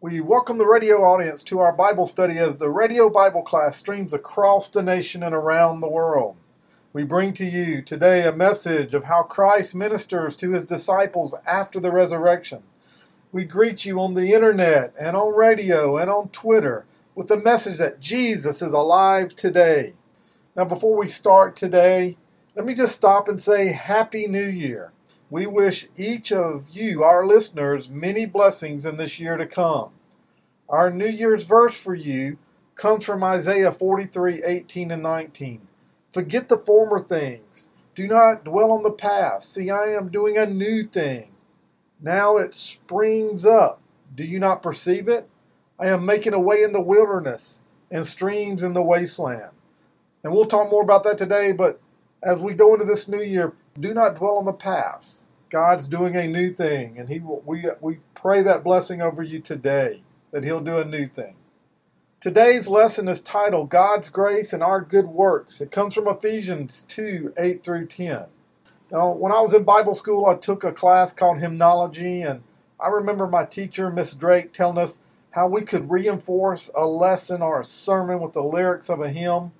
We welcome the radio audience to our Bible study as the radio Bible class streams across the nation and around the world. We bring to you today a message of how Christ ministers to his disciples after the resurrection. We greet you on the internet and on radio and on Twitter with the message that Jesus is alive today. Now, before we start today, let me just stop and say Happy New Year. We wish each of you, our listeners, many blessings in this year to come. Our New Year's verse for you comes from Isaiah 43 18 and 19. Forget the former things. Do not dwell on the past. See, I am doing a new thing. Now it springs up. Do you not perceive it? I am making a way in the wilderness and streams in the wasteland. And we'll talk more about that today, but as we go into this new year, do not dwell on the past. God's doing a new thing, and He will, we we pray that blessing over you today, that He'll do a new thing. Today's lesson is titled God's Grace and Our Good Works. It comes from Ephesians 2 8 through 10. Now, when I was in Bible school, I took a class called Hymnology, and I remember my teacher, Miss Drake, telling us how we could reinforce a lesson or a sermon with the lyrics of a hymn.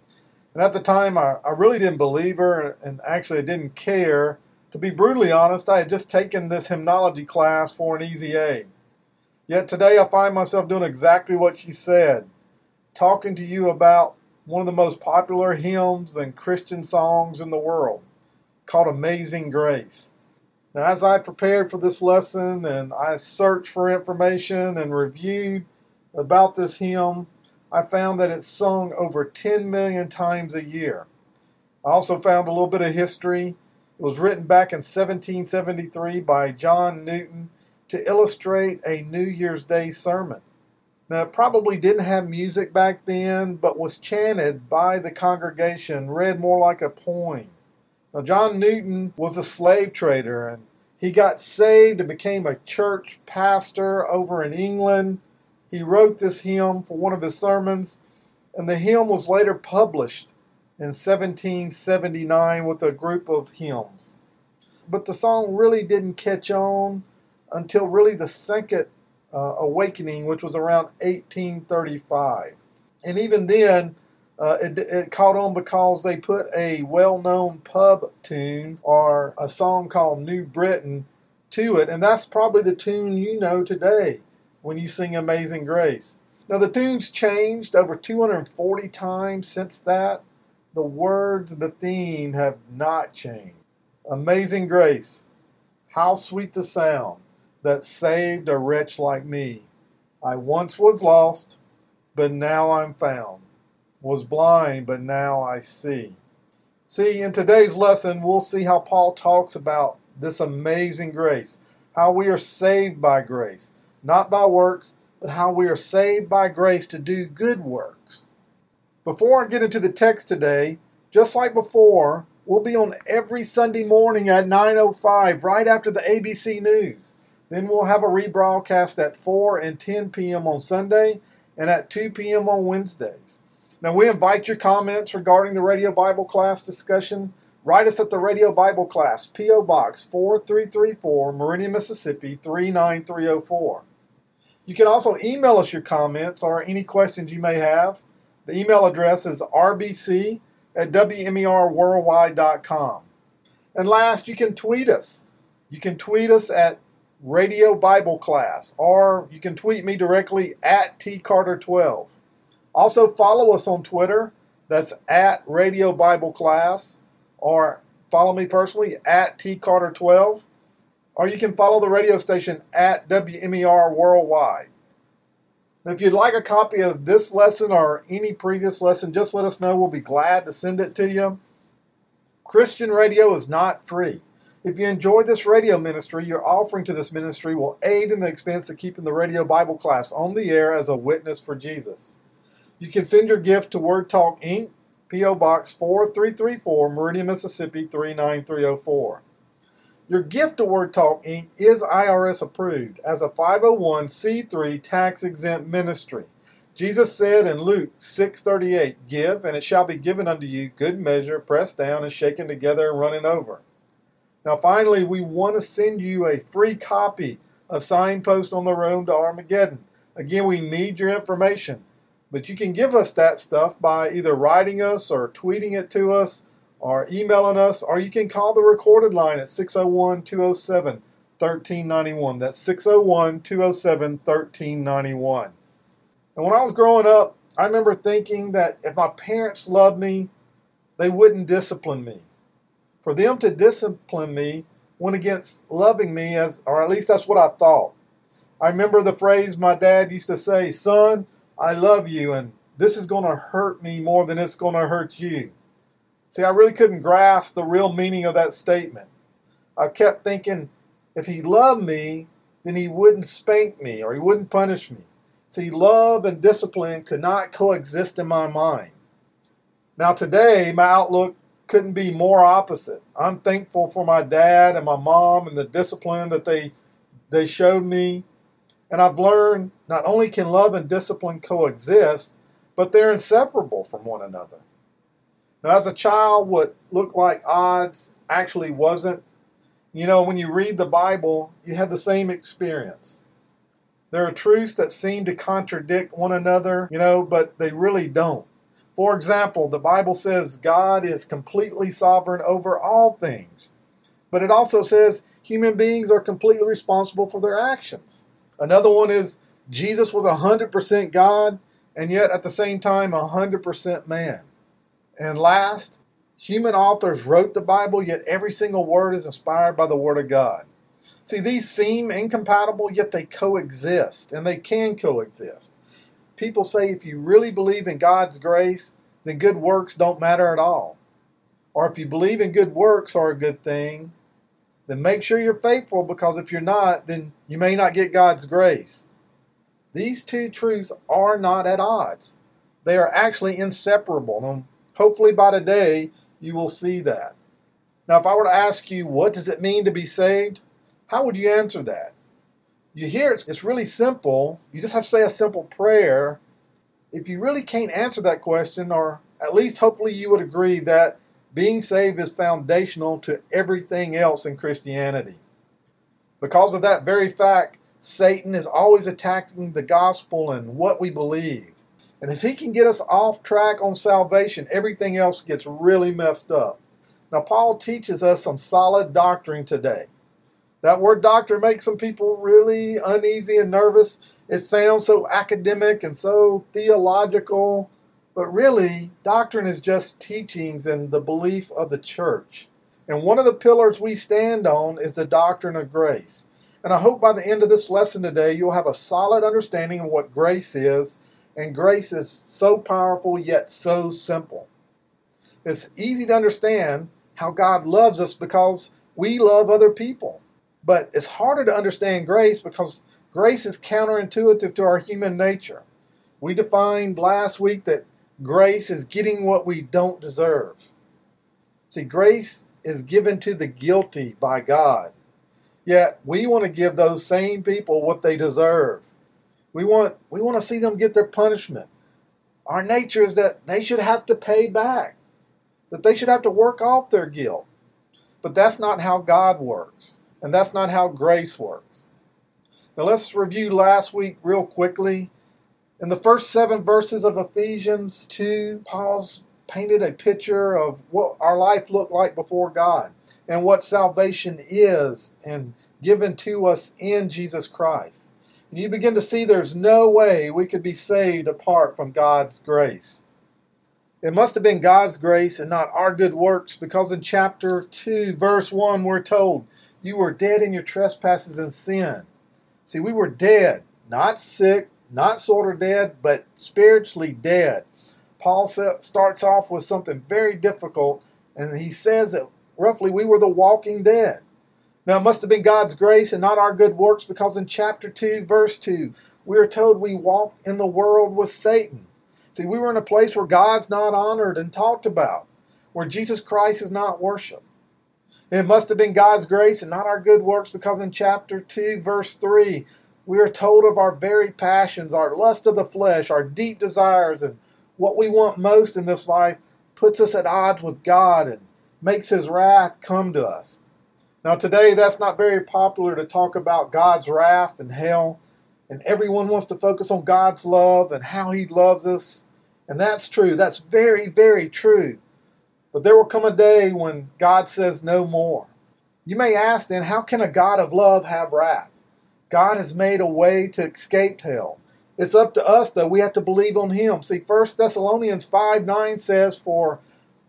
And at the time, I, I really didn't believe her, and actually, I didn't care to be brutally honest, I had just taken this hymnology class for an easy A. Yet today I find myself doing exactly what she said, talking to you about one of the most popular hymns and Christian songs in the world, called Amazing Grace. Now, as I prepared for this lesson and I searched for information and reviewed about this hymn, I found that it's sung over 10 million times a year. I also found a little bit of history it was written back in 1773 by John Newton to illustrate a New Year's Day sermon. Now, it probably didn't have music back then, but was chanted by the congregation, read more like a poem. Now, John Newton was a slave trader, and he got saved and became a church pastor over in England. He wrote this hymn for one of his sermons, and the hymn was later published in 1779 with a group of hymns. But the song really didn't catch on until really the second uh, awakening, which was around 1835. And even then, uh, it, it, caught on because they put a well known pub tune or a song called New Britain to it, and that's probably the tune you know today when you sing Amazing Grace. Now, the tune's changed over 240 times since that, the words, the theme have not changed. Amazing grace, how sweet the sound that saved a wretch like me. I once was lost, but now I'm found. Was blind, but now I see. See, in today's lesson, we'll see how Paul talks about this amazing grace, how we are saved by grace, not by works, but how we are saved by grace to do good works. Before I get into the text today, just like before, we'll be on every Sunday morning at 9.05, right after the ABC News. Then we'll have a rebroadcast at 4 and 10 p.m. on Sunday and at 2 p.m. on Wednesdays. Now, we invite your comments regarding the Radio Bible Class discussion. Write us at the Radio Bible Class, P.O. Box 4334, Meridian, Mississippi 39304. You can also email us your comments or any questions you may have. The email address is rbc at WMERworldwide.com. And last, you can tweet us. You can tweet us at Radio Bible Class, or you can tweet me directly at tcarter12. Also, follow us on Twitter. That's at Radio Bible Class, or follow me personally at tcarter12, or you can follow the radio station at WMER Worldwide. If you'd like a copy of this lesson or any previous lesson, just let us know. We'll be glad to send it to you. Christian radio is not free. If you enjoy this radio ministry, your offering to this ministry will aid in the expense of keeping the radio Bible class on the air as a witness for Jesus. You can send your gift to Word Talk Inc., P.O. Box 4334, Meridian, Mississippi 39304. Your gift to Word Talk Inc. is IRS approved as a 501c3 tax exempt ministry. Jesus said in Luke 6:38, "Give, and it shall be given unto you, good measure, pressed down and shaken together and running over." Now, finally, we want to send you a free copy of Signpost on the Road to Armageddon, Again, we need your information. But you can give us that stuff by either writing us or tweeting it to us or emailing us, or you can call the recorded line at 601 207 1391. That's 601 207 1391. And when I was growing up, I remember thinking that if my parents loved me, they wouldn't discipline me. For them to discipline me went against loving me, as, or at least that's what I thought. I remember the phrase my dad used to say, Son, I love you, and this is going to hurt me more than it's going to hurt you. See, I really couldn't grasp the real meaning of that statement. I kept thinking, if he loved me, then he wouldn't spank me or he wouldn't punish me. See, love and discipline could not coexist in my mind. Now, today, my outlook couldn't be more opposite. I'm thankful for my dad and my mom and the discipline that they, they showed me. And I've learned not only can love and discipline coexist, but they're inseparable from one another. Now, as a child, what looked like odds actually wasn't. You know, when you read the Bible, you have the same experience. There are truths that seem to contradict one another, you know, but they really don't. For example, the Bible says God is completely sovereign over all things, but it also says human beings are completely responsible for their actions. Another one is Jesus was 100% God and yet at the same time 100% man. And last, human authors wrote the Bible, yet every single word is inspired by the Word of God. See, these seem incompatible, yet they coexist, and they can coexist. People say if you really believe in God's grace, then good works don't matter at all. Or if you believe in good works are a good thing, then make sure you're faithful because if you're not, then you may not get God's grace. These two truths are not at odds. They are actually inseparable. Hopefully by today you will see that. Now, if I were to ask you, what does it mean to be saved? How would you answer that? You hear it's, it's really simple. You just have to say a simple prayer. If you really can't answer that question, or at least hopefully you would agree that being saved is foundational to everything else in Christianity. Because of that very fact, Satan is always attacking the gospel and what we believe. And if he can get us off track on salvation, everything else gets really messed up. Now, Paul teaches us some solid doctrine today. That word doctrine makes some people really uneasy and nervous. It sounds so academic and so theological, but really, doctrine is just teachings and the belief of the church. And one of the pillars we stand on is the doctrine of grace. And I hope by the end of this lesson today, you'll have a solid understanding of what grace is. And grace is so powerful yet so simple. It's easy to understand how God loves us because we love other people. But it's harder to understand grace because grace is counterintuitive to our human nature. We defined last week that grace is getting what we don't deserve. See, grace is given to the guilty by God. Yet we want to give those same people what they deserve. We want we want to see them get their punishment. Our nature is that they should have to pay back. That they should have to work off their guilt. But that's not how God works. And that's not how grace works. Now let's review last week real quickly. In the first seven verses of Ephesians 2, Paul's painted a picture of what our life looked like before God and what salvation is and given to us in Jesus Christ. And you begin to see there's no way we could be saved apart from God's grace. It must have been God's grace and not our good works because in chapter 2, verse 1, we're told, You were dead in your trespasses and sin. See, we were dead, not sick, not sort of dead, but spiritually dead. Paul starts off with something very difficult, and he says that roughly we were the walking dead. Now, it must have been God's grace and not our good works because in chapter 2, verse 2, we are told we walk in the world with Satan. See, we were in a place where God's not honored and talked about, where Jesus Christ is not worshiped. It must have been God's grace and not our good works because in chapter 2, verse 3, we are told of our very passions, our lust of the flesh, our deep desires, and what we want most in this life puts us at odds with God and makes His wrath come to us. Now, today, that's not very popular to talk about God's wrath and hell, and everyone wants to focus on God's love and how He loves us. And that's true. That's very, very true. But there will come a day when God says no more. You may ask then, how can a God of love have wrath? God has made a way to escape hell. It's up to us, though. We have to believe on Him. See, 1 Thessalonians 5 9 says, For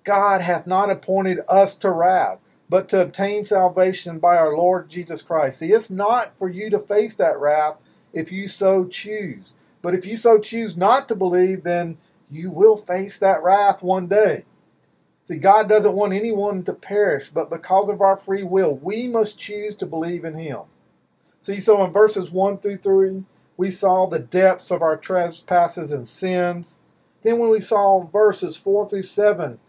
God hath not appointed us to wrath, but to obtain salvation by our Lord Jesus Christ. See, it's not for you to face that wrath if you so choose. But if you so choose not to believe, then you will face that wrath one day. See, God doesn't want anyone to perish, but because of our free will, we must choose to believe in Him. See, so in verses 1 through 3, we saw the depths of our trespasses and sins. Then, when we saw verses 4 through 7,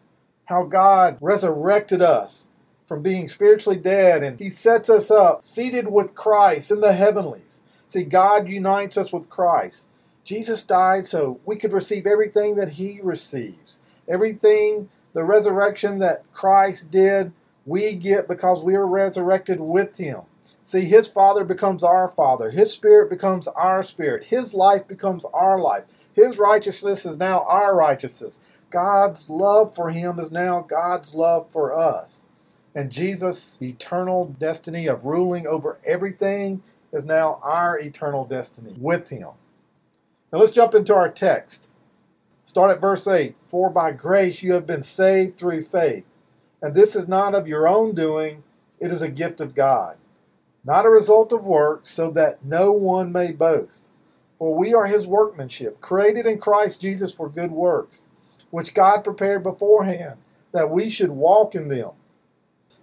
how God resurrected us from being spiritually dead and He sets us up seated with Christ in the heavenlies. See, God unites us with Christ. Jesus died so we could receive everything that He receives, everything the resurrection that Christ did, we get because we are resurrected with him. See, his Father becomes our Father. His Spirit becomes our Spirit. His life becomes our life. His righteousness is now our righteousness. God's love for him is now God's love for us. And Jesus' eternal destiny of ruling over everything is now our eternal destiny with him. Now let's jump into our text. Start at verse 8 For by grace you have been saved through faith. And this is not of your own doing, it is a gift of God, not a result of works, so that no one may boast. For we are his workmanship, created in Christ Jesus for good works, which God prepared beforehand that we should walk in them.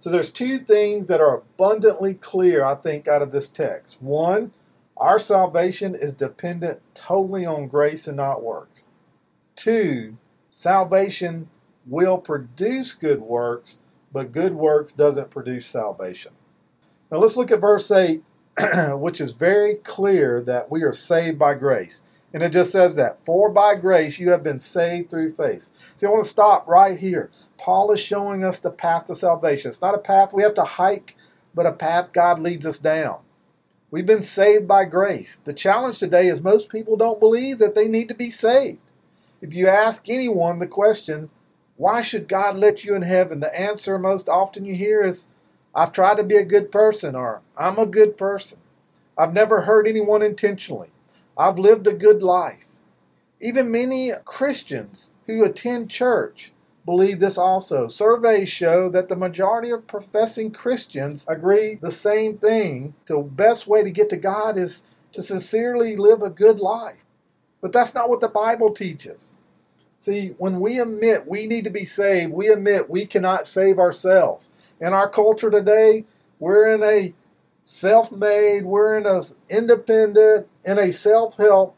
So there's two things that are abundantly clear, I think, out of this text. One, our salvation is dependent totally on grace and not works. Two, salvation will produce good works, but good works doesn't produce salvation. Now let's look at verse 8, which is very clear that we are saved by grace. And it just says that, for by grace you have been saved through faith. See, I want to stop right here. Paul is showing us the path to salvation. It's not a path we have to hike, but a path God leads us down. We've been saved by grace. The challenge today is most people don't believe that they need to be saved. If you ask anyone the question, why should God let you in heaven? The answer most often you hear is, I've tried to be a good person, or I'm a good person. I've never hurt anyone intentionally. I've lived a good life. Even many Christians who attend church believe this also. Surveys show that the majority of professing Christians agree the same thing. The best way to get to God is to sincerely live a good life. But that's not what the Bible teaches. See, when we admit we need to be saved, we admit we cannot save ourselves. In our culture today, we're in a self-made, we're in a independent, in a self-help,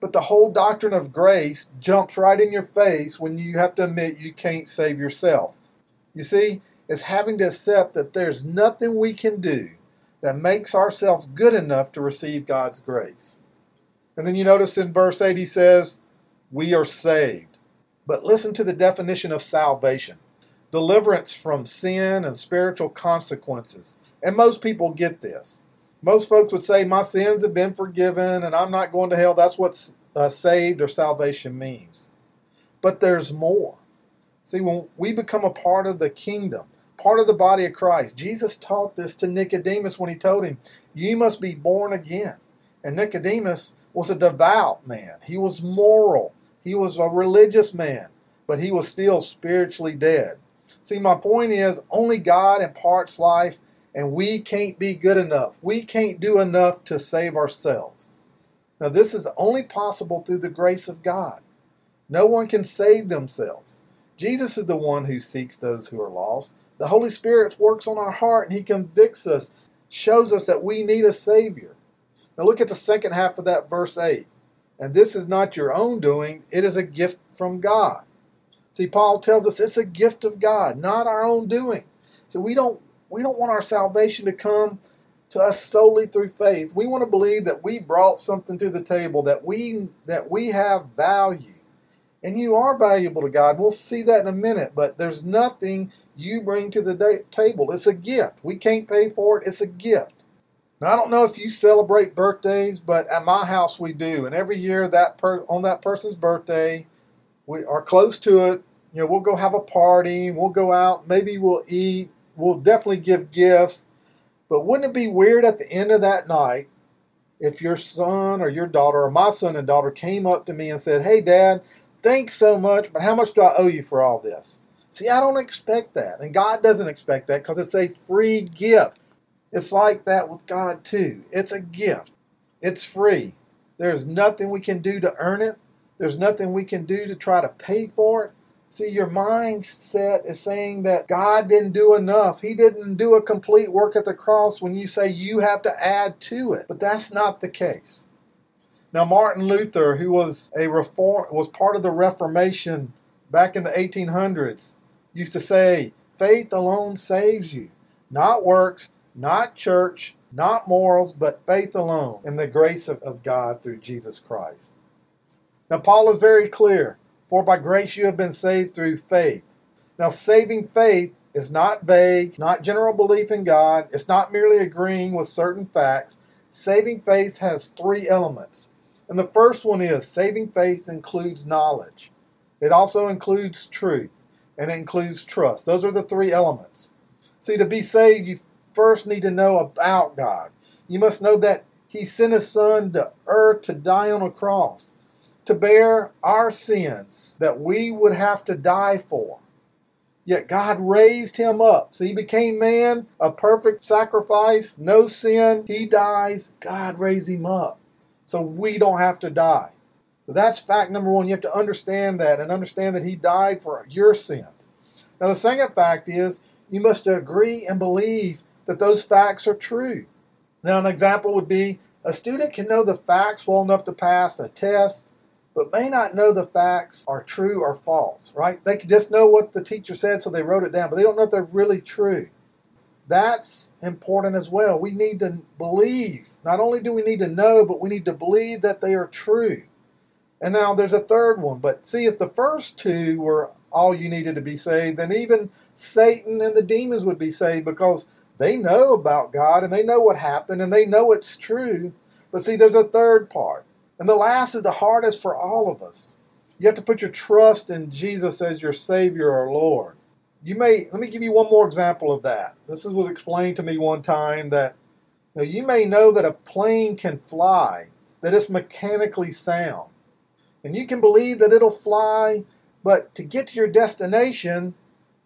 but the whole doctrine of grace jumps right in your face when you have to admit you can't save yourself. You see, it's having to accept that there's nothing we can do that makes ourselves good enough to receive God's grace. And then you notice in verse 8 he says, We are saved. But listen to the definition of salvation deliverance from sin and spiritual consequences. And most people get this. Most folks would say, My sins have been forgiven and I'm not going to hell. That's what uh, saved or salvation means. But there's more. See, when we become a part of the kingdom, part of the body of Christ, Jesus taught this to Nicodemus when he told him, You must be born again. And Nicodemus was a devout man. He was moral. He was a religious man, but he was still spiritually dead. See, my point is only God imparts life, and we can't be good enough. We can't do enough to save ourselves. Now, this is only possible through the grace of God. No one can save themselves. Jesus is the one who seeks those who are lost. The Holy Spirit works on our heart and He convicts us, shows us that we need a Savior. Now look at the second half of that verse 8. And this is not your own doing, it is a gift from God. See, Paul tells us it's a gift of God, not our own doing. So we don't we don't want our salvation to come to us solely through faith. We want to believe that we brought something to the table, that we that we have value. And you are valuable to God. We'll see that in a minute, but there's nothing you bring to the table. It's a gift. We can't pay for it. It's a gift. Now I don't know if you celebrate birthdays, but at my house we do, and every year that per- on that person's birthday, we are close to it. You know, we'll go have a party, we'll go out, maybe we'll eat, we'll definitely give gifts. But wouldn't it be weird at the end of that night if your son or your daughter or my son and daughter came up to me and said, Hey, Dad, thanks so much, but how much do I owe you for all this? See, I don't expect that. And God doesn't expect that because it's a free gift. It's like that with God, too. It's a gift, it's free. There's nothing we can do to earn it, there's nothing we can do to try to pay for it. See, your mindset is saying that God didn't do enough. He didn't do a complete work at the cross when you say you have to add to it. But that's not the case. Now, Martin Luther, who was a reform, was part of the Reformation back in the 1800s, used to say, "Faith alone saves you, not works, not church, not morals, but faith alone, and the grace of, of God through Jesus Christ." Now, Paul is very clear. For by grace you have been saved through faith. Now, saving faith is not vague, not general belief in God, it's not merely agreeing with certain facts. Saving faith has three elements. And the first one is saving faith includes knowledge, it also includes truth, and it includes trust. Those are the three elements. See, to be saved, you first need to know about God. You must know that He sent His Son to earth to die on a cross to bear our sins that we would have to die for. Yet God raised him up. So he became man, a perfect sacrifice, no sin. He dies, God raised him up. So we don't have to die. So that's fact number one. You have to understand that and understand that he died for your sins. Now, the second fact is you must agree and believe that those facts are true. Now, an example would be a student can know the facts well enough to pass a test, but may not know the facts are true or false, right? They just know what the teacher said, so they wrote it down, but they don't know if they're really true. That's important as well. We need to believe. Not only do we need to know, but we need to believe that they are true. And now there's a third one. But see, if the first two were all you needed to be saved, then even Satan and the demons would be saved because they know about God and they know what happened and they know it's true. But see, there's a third part. And the last is the hardest for all of us. You have to put your trust in Jesus as your Savior or Lord. You may, let me give you one more example of that. This was explained to me one time that you, know, you may know that a plane can fly, that it's mechanically sound. And you can believe that it'll fly, but to get to your destination,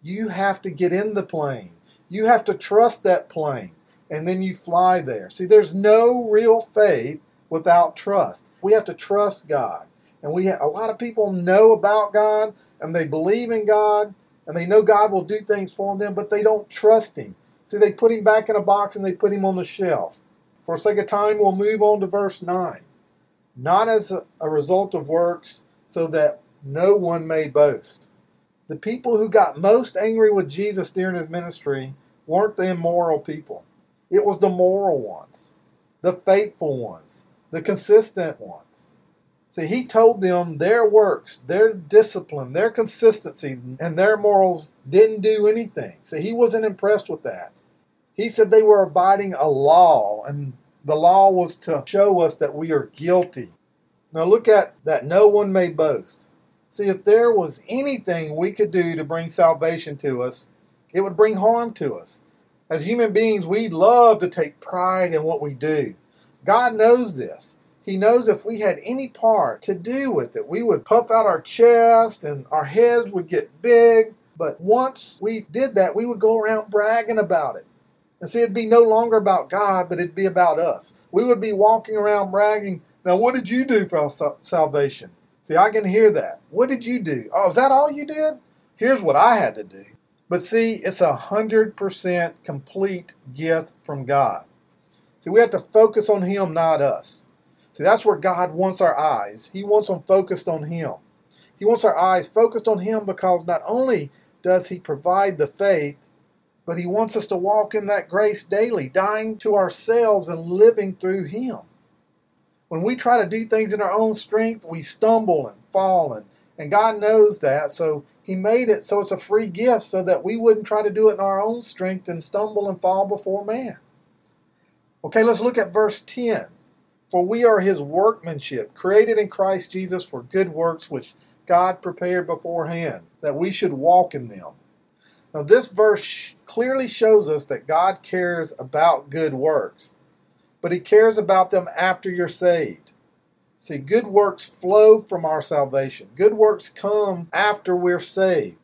you have to get in the plane. You have to trust that plane, and then you fly there. See, there's no real faith without trust. We have to trust God. And we have, a lot of people know about God and they believe in God and they know God will do things for them, but they don't trust Him. See, they put Him back in a box and they put Him on the shelf. For sake of time, we'll move on to verse 9. Not as a, a result of works, so that no one may boast. The people who got most angry with Jesus during his ministry weren't the immoral people. It was the moral ones, the faithful ones, the consistent ones. See, he told them their works, their discipline, their consistency, and their morals didn't do anything. See, he wasn't impressed with that. He said they were abiding a law, and the law was to show us that we are guilty. Now look at that no one may boast. See, if there was anything we could do to bring salvation to us, it would bring harm to us. As human beings, we love to take pride in what we do. God knows this. He knows if we had any part to do with it, we would puff out our chest and our heads would get big. But once we did that, we would go around bragging about it. And see, it'd be no longer about God, but it'd be about us. We would be walking around bragging, Now, what did you do for our salvation? See, I can hear that. What did you do? Oh, is that all you did? Here's what I had to do. But see, it's a 100% complete gift from God. See, we have to focus on Him, not us. See, that's where God wants our eyes. He wants them focused on Him. He wants our eyes focused on Him because not only does He provide the faith, but He wants us to walk in that grace daily, dying to ourselves and living through Him. When we try to do things in our own strength, we stumble and fall, and, and God knows that. So He made it so it's a free gift so that we wouldn't try to do it in our own strength and stumble and fall before man. Okay, let's look at verse 10. For we are his workmanship, created in Christ Jesus for good works which God prepared beforehand, that we should walk in them. Now, this verse clearly shows us that God cares about good works, but he cares about them after you're saved. See, good works flow from our salvation. Good works come after we're saved.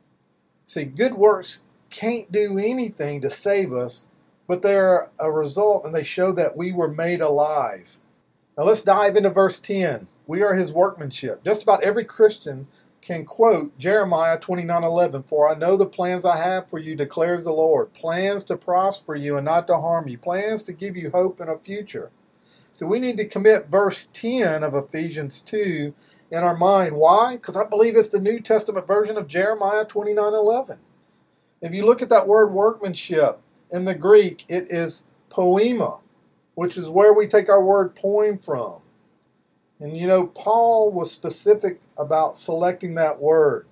See, good works can't do anything to save us, but they're a result and they show that we were made alive. Now let's dive into verse 10. We are his workmanship. Just about every Christian can quote Jeremiah 29:11, "For I know the plans I have for you declares the Lord, plans to prosper you and not to harm you, plans to give you hope and a future." So we need to commit verse 10 of Ephesians 2 in our mind. Why? Because I believe it's the New Testament version of Jeremiah 29:11. If you look at that word workmanship in the Greek, it is poema, which is where we take our word poem from. And you know, Paul was specific about selecting that word.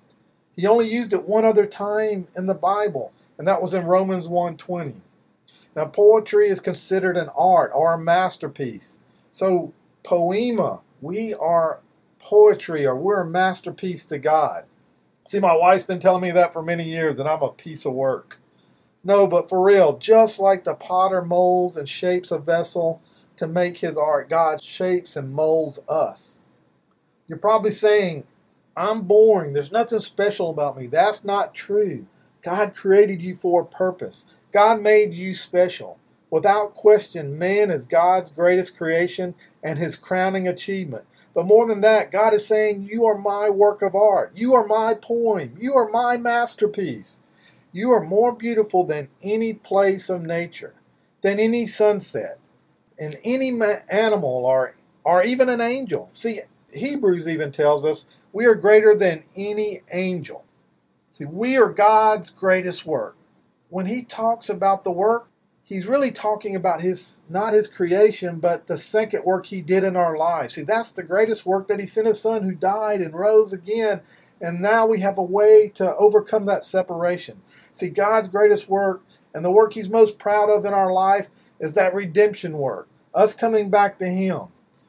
He only used it one other time in the Bible, and that was in Romans 1:20. Now, poetry is considered an art or a masterpiece. So, poema, we are poetry or we're a masterpiece to God. See, my wife's been telling me that for many years that I'm a piece of work. No, but for real, just like the potter molds and shapes a vessel, to make his art. God shapes and molds us. You're probably saying, I'm boring. There's nothing special about me. That's not true. God created you for a purpose. God made you special. Without question, man is God's greatest creation and his crowning achievement. But more than that, God is saying, You are my work of art. You are my poem. You are my masterpiece. You are more beautiful than any place of nature, than any sunset, in any animal or, or even an angel. See, Hebrews even tells us we are greater than any angel. See, we are God's greatest work. When he talks about the work, he's really talking about his not his creation, but the second work he did in our lives. See, that's the greatest work that he sent his son who died and rose again. And now we have a way to overcome that separation. See, God's greatest work and the work he's most proud of in our life is that redemption work, us coming back to him.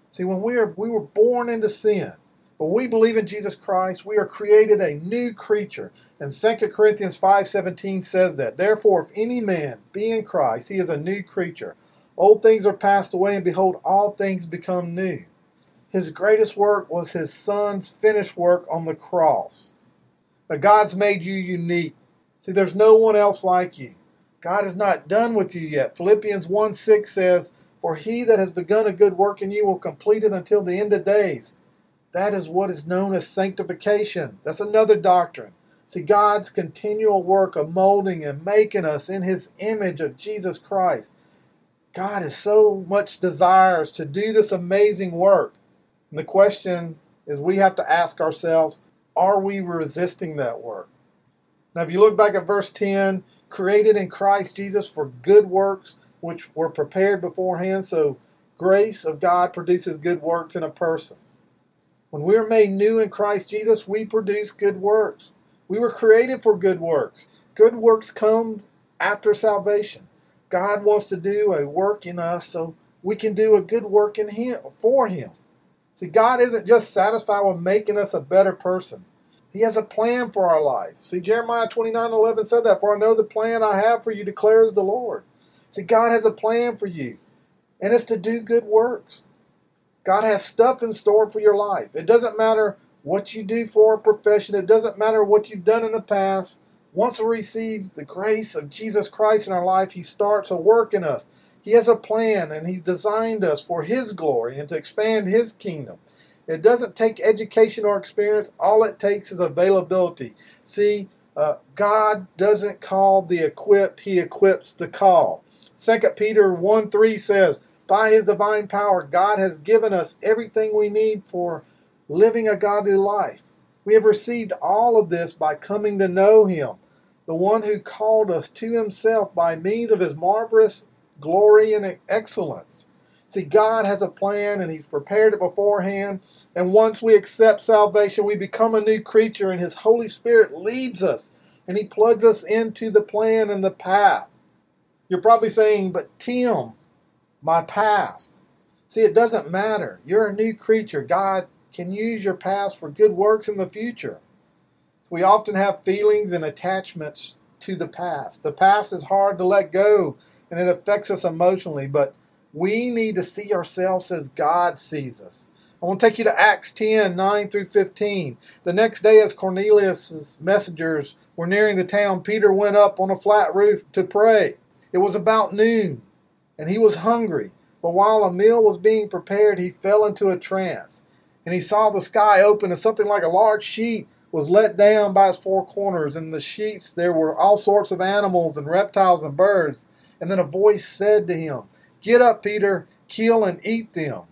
See, when we are we were born into sin, but we believe in Jesus Christ, we are created a new creature. And 2 Corinthians 5:17 says that. Therefore, if any man be in Christ, he is a new creature. Old things are passed away, and behold, all things become new. His greatest work was his son's finished work on the cross. Now, God's made you unique. See, there's no one else like you. God is not done with you yet. Philippians 1 6 says, For he that has begun a good work in you will complete it until the end of days. That is what is known as sanctification. That's another doctrine. See, God's continual work of molding and making us in his image of Jesus Christ. God is so much desires to do this amazing work. And the question is we have to ask ourselves, are we resisting that work? Now, if you look back at verse 10, created in Christ Jesus for good works which were prepared beforehand. So, grace of God produces good works in a person. When we are made new in Christ Jesus, we produce good works. We were created for good works. Good works come after salvation. God wants to do a work in us so we can do a good work in Him for Him. See, God isn't just satisfied with making us a better person. He has a plan for our life. See, Jeremiah 29 11 said that, For I know the plan I have for you, declares the Lord. See, God has a plan for you, and it's to do good works. God has stuff in store for your life. It doesn't matter what you do for a profession, it doesn't matter what you've done in the past. Once we receive the grace of Jesus Christ in our life, He starts a work in us. He has a plan, and He's designed us for His glory and to expand His kingdom. It doesn't take education or experience. All it takes is availability. See, uh, God doesn't call the equipped, He equips the call. 2 Peter 1 3 says, By His divine power, God has given us everything we need for living a godly life. We have received all of this by coming to know Him, the one who called us to Himself by means of His marvelous glory and excellence. See, God has a plan and He's prepared it beforehand. And once we accept salvation, we become a new creature, and His Holy Spirit leads us and He plugs us into the plan and the path. You're probably saying, but Tim, my past. See, it doesn't matter. You're a new creature. God can use your past for good works in the future. We often have feelings and attachments to the past. The past is hard to let go and it affects us emotionally, but we need to see ourselves as God sees us. I want to take you to Acts 10 9 through 15. The next day, as Cornelius' messengers were nearing the town, Peter went up on a flat roof to pray. It was about noon, and he was hungry. But while a meal was being prepared, he fell into a trance. And he saw the sky open, and something like a large sheet was let down by its four corners. In the sheets there were all sorts of animals and reptiles and birds. And then a voice said to him, Get up, Peter, kill and eat them.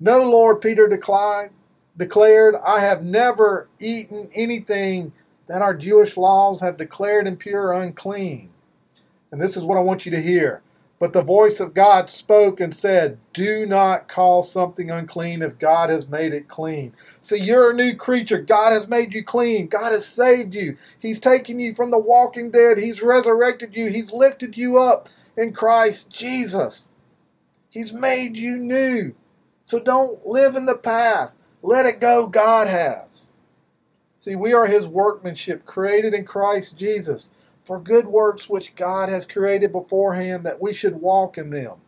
No, Lord, Peter declared, declared, I have never eaten anything that our Jewish laws have declared impure or unclean. And this is what I want you to hear. But the voice of God spoke and said, Do not call something unclean if God has made it clean. See, you're a new creature. God has made you clean. God has saved you. He's taken you from the walking dead. He's resurrected you. He's lifted you up in Christ Jesus. He's made you new. So don't live in the past. Let it go, God has. See, we are His workmanship, created in Christ Jesus, for good works which God has created beforehand that we should walk in them.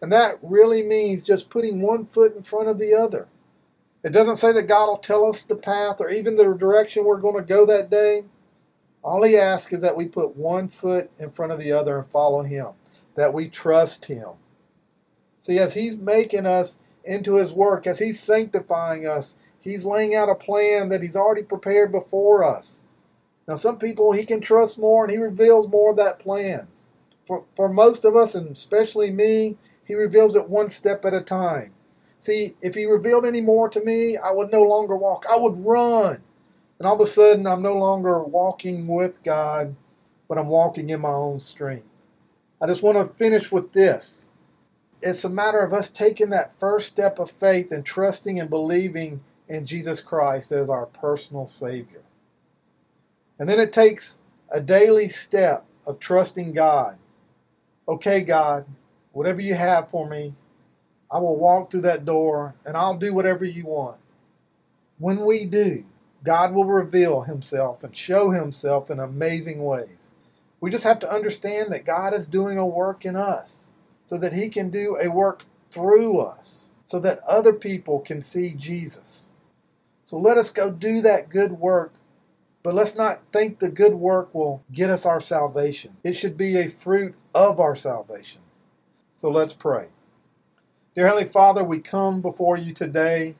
And that really means just putting one foot in front of the other. It doesn't say that God will tell us the path or even the direction we're going to go that day. All He asks is that we put one foot in front of the other and follow Him, that we trust Him. See, as He's making us into his work, as he's sanctifying us, he's laying out a plan that he's already prepared before us. Now, some people he can trust more and he reveals more of that plan. For, for most of us, and especially me, he reveals it one step at a time. See, if he revealed any more to me, I would no longer walk. I would run. And all of a sudden, I'm no longer walking with God, but I'm walking in my own strength. I just want to finish with this it's a matter of us taking that first step of faith and trusting and believing in Jesus Christ as our personal Savior. And then it takes a daily step of trusting God. Okay, God, whatever you have for me, I will walk through that door and I'll do whatever you want. When we do, God will reveal Himself and show Himself in amazing ways. We just have to understand that God is doing a work in us so that He can do a work through us, so that other people can see Jesus. So let us go do that good work, but let's not think the good work will get us our salvation. It should be a fruit of our salvation. So let's pray. Dear Heavenly Father, we come before you today.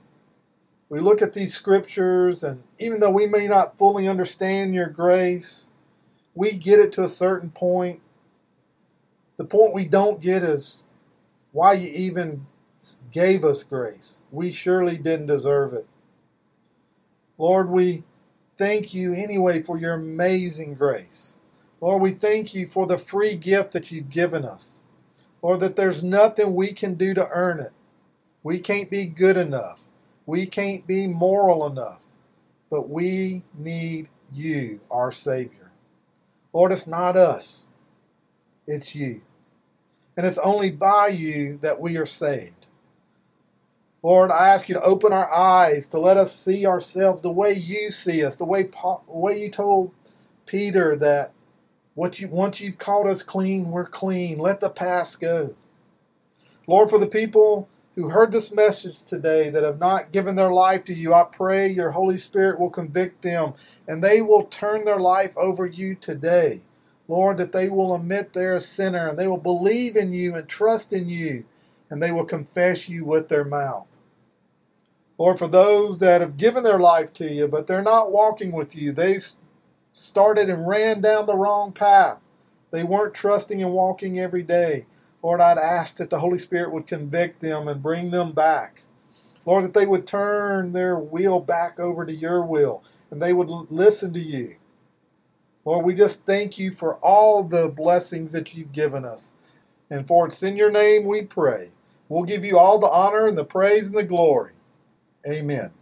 We look at these scriptures, and even though we may not fully understand your grace, we get it to a certain point the point we don't get is why you even gave us grace. We surely didn't deserve it. Lord, we thank you anyway for your amazing grace. Lord, we thank you for the free gift that you've given us. Lord, that there's nothing we can do to earn it. We can't be good enough. We can't be moral enough. But we need you, our Savior. Lord, it's not us, it's you. And it's only by you that we are saved. Lord, I ask you to open our eyes to let us see ourselves the way you see us, the way, way you told Peter that what you, once you've called us clean, we're clean. Let the past go. Lord, for the people who heard this message today that have not given their life to you, I pray your Holy Spirit will convict them and they will turn their life over you today. Lord, that they will admit they're a sinner and they will believe in you and trust in you and they will confess you with their mouth. Lord, for those that have given their life to you, but they're not walking with you, they've started and ran down the wrong path. They weren't trusting and walking every day. Lord, I'd ask that the Holy Spirit would convict them and bring them back. Lord, that they would turn their will back over to your will and they would listen to you. Lord, we just thank you for all the blessings that you've given us. And for it's in your name we pray. We'll give you all the honor and the praise and the glory. Amen.